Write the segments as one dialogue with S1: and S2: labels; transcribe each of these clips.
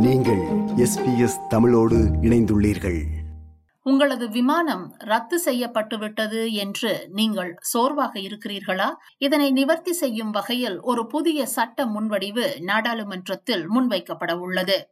S1: SBS தமிழோடு இணைந்துள்ளீர்கள்.
S2: உங்களது விமானம் ரத்து செய்யப்பட்டுவிட்டது என்று நீங்கள் சோர்வாக இருக்கிறீர்களா? இதனை நிவர்த்தி செய்யும் வகையில் ஒரு புதிய சட்ட முன்வடிவு நாடாளுமன்றத்தில் முன்வைக்கப்பட உள்ளது.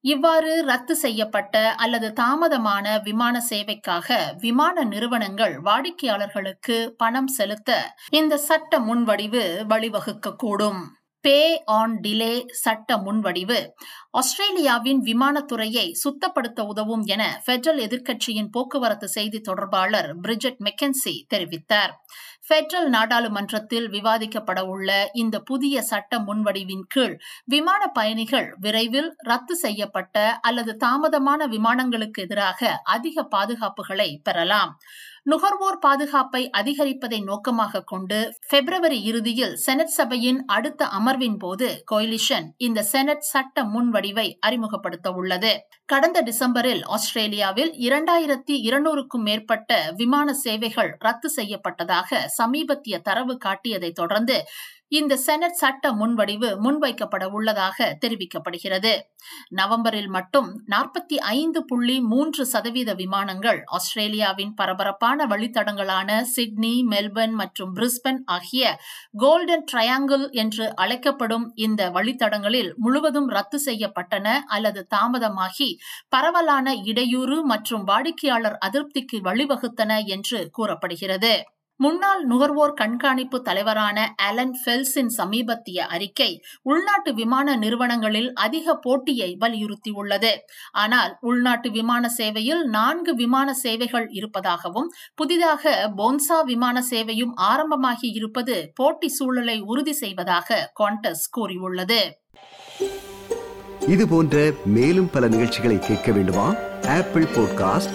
S2: இவ்வாறு ரத்து செய்யப்பட்ட அல்லது தாமதமான விமான சேவைக்காக விமான நிறுவனங்கள் வாடிக்கையாளர்களுக்கு பணம் செலுத்த இந்த சட்ட முன்வடிவு வழிவகுக்கக்கூடும். பே ஆன் டிலே சட்ட முன்வடிவு. ஆஸ்திரேலியாவின் விமானத்துறையை சுத்தப்படுத்த உதவும் என பெட்ரல் எதிர்க்கட்சியின் போக்குவரத்து செய்தி தொடர்பாளர் பிரிஜெட் மெக்கன்சி தெரிவித்தார். பெட்ரல் நாடாளுமன்றத்தில் விவாதிக்கப்பட உள்ள இந்த புதிய சட்ட முன்வடிவின் கீழ் விமான பயணிகள் விரைவில் ரத்து செய்யப்பட்ட அல்லது தாமதமான விமானங்களுக்கு எதிராக அதிக பாதுகாப்புகளை பெறலாம். நுகர்வோர் பாதுகாப்பை அதிகரிப்பதை நோக்கமாக கொண்டு பிப்ரவரி இறுதியில் செனட் சபையின் அடுத்த அமர்வின் போது கோயிலிஷன் இந்த செனட் சட்ட முன்வடிவை அறிமுகப்படுத்த உள்ளது. கடந்த டிசம்பரில் ஆஸ்திரேலியாவில் இரண்டாயிரத்தி இருநூறுக்கும் மேற்பட்ட விமான சேவைகள் ரத்து செய்யப்பட்டதாக சமீபத்திய தரவு காட்டியதை தொடர்ந்து இந்த செனட் சட்ட முன்வடிவு முன்வைக்கப்பட உள்ளதாக தெரிவிக்கப்படுகிறது. நவம்பரில் மட்டும் நாற்பத்தி ஐந்து புள்ளி மூன்று சதவீத விமானங்கள் ஆஸ்திரேலியாவின் பரபரப்பான வழித்தடங்களான சிட்னி மெல்பர்ன் மற்றும் பிரிஸ்பன் ஆகிய கோல்டன் ட்ரையாங்கிள் என்று அழைக்கப்படும் இந்த வழித்தடங்களில் முழுவதும் ரத்து செய்யப்பட்டன அல்லது தாமதமாகி பரவலான இடையூறு மற்றும் வாடிக்கையாளர் அதிருப்திக்கு வழிவகுத்தன என்று கூறப்படுகிறது. முன்னாள் நுகர்வோர் கண்காணிப்பு தலைவரான அலன் ஃபெல்ஸின் சமீபத்திய அறிக்கை உள்நாட்டு விமான நிறுவனங்களில் அதிக போட்டியை வலியுறுத்தியுள்ளது. ஆனால் உள்நாட்டு விமான சேவையில் நான்கு விமான சேவைகள் இருப்பதாகவும் புதிதாக போன்சா விமான சேவையும் ஆரம்பமாகி இருப்பது போட்டி சூழலை உறுதி செய்வதாக கான்டஸ் கூறியுள்ளது.
S1: இது போன்ற மேலும் பல நிகழ்ச்சிகளை கேட்க வேண்டுமா? Apple podcast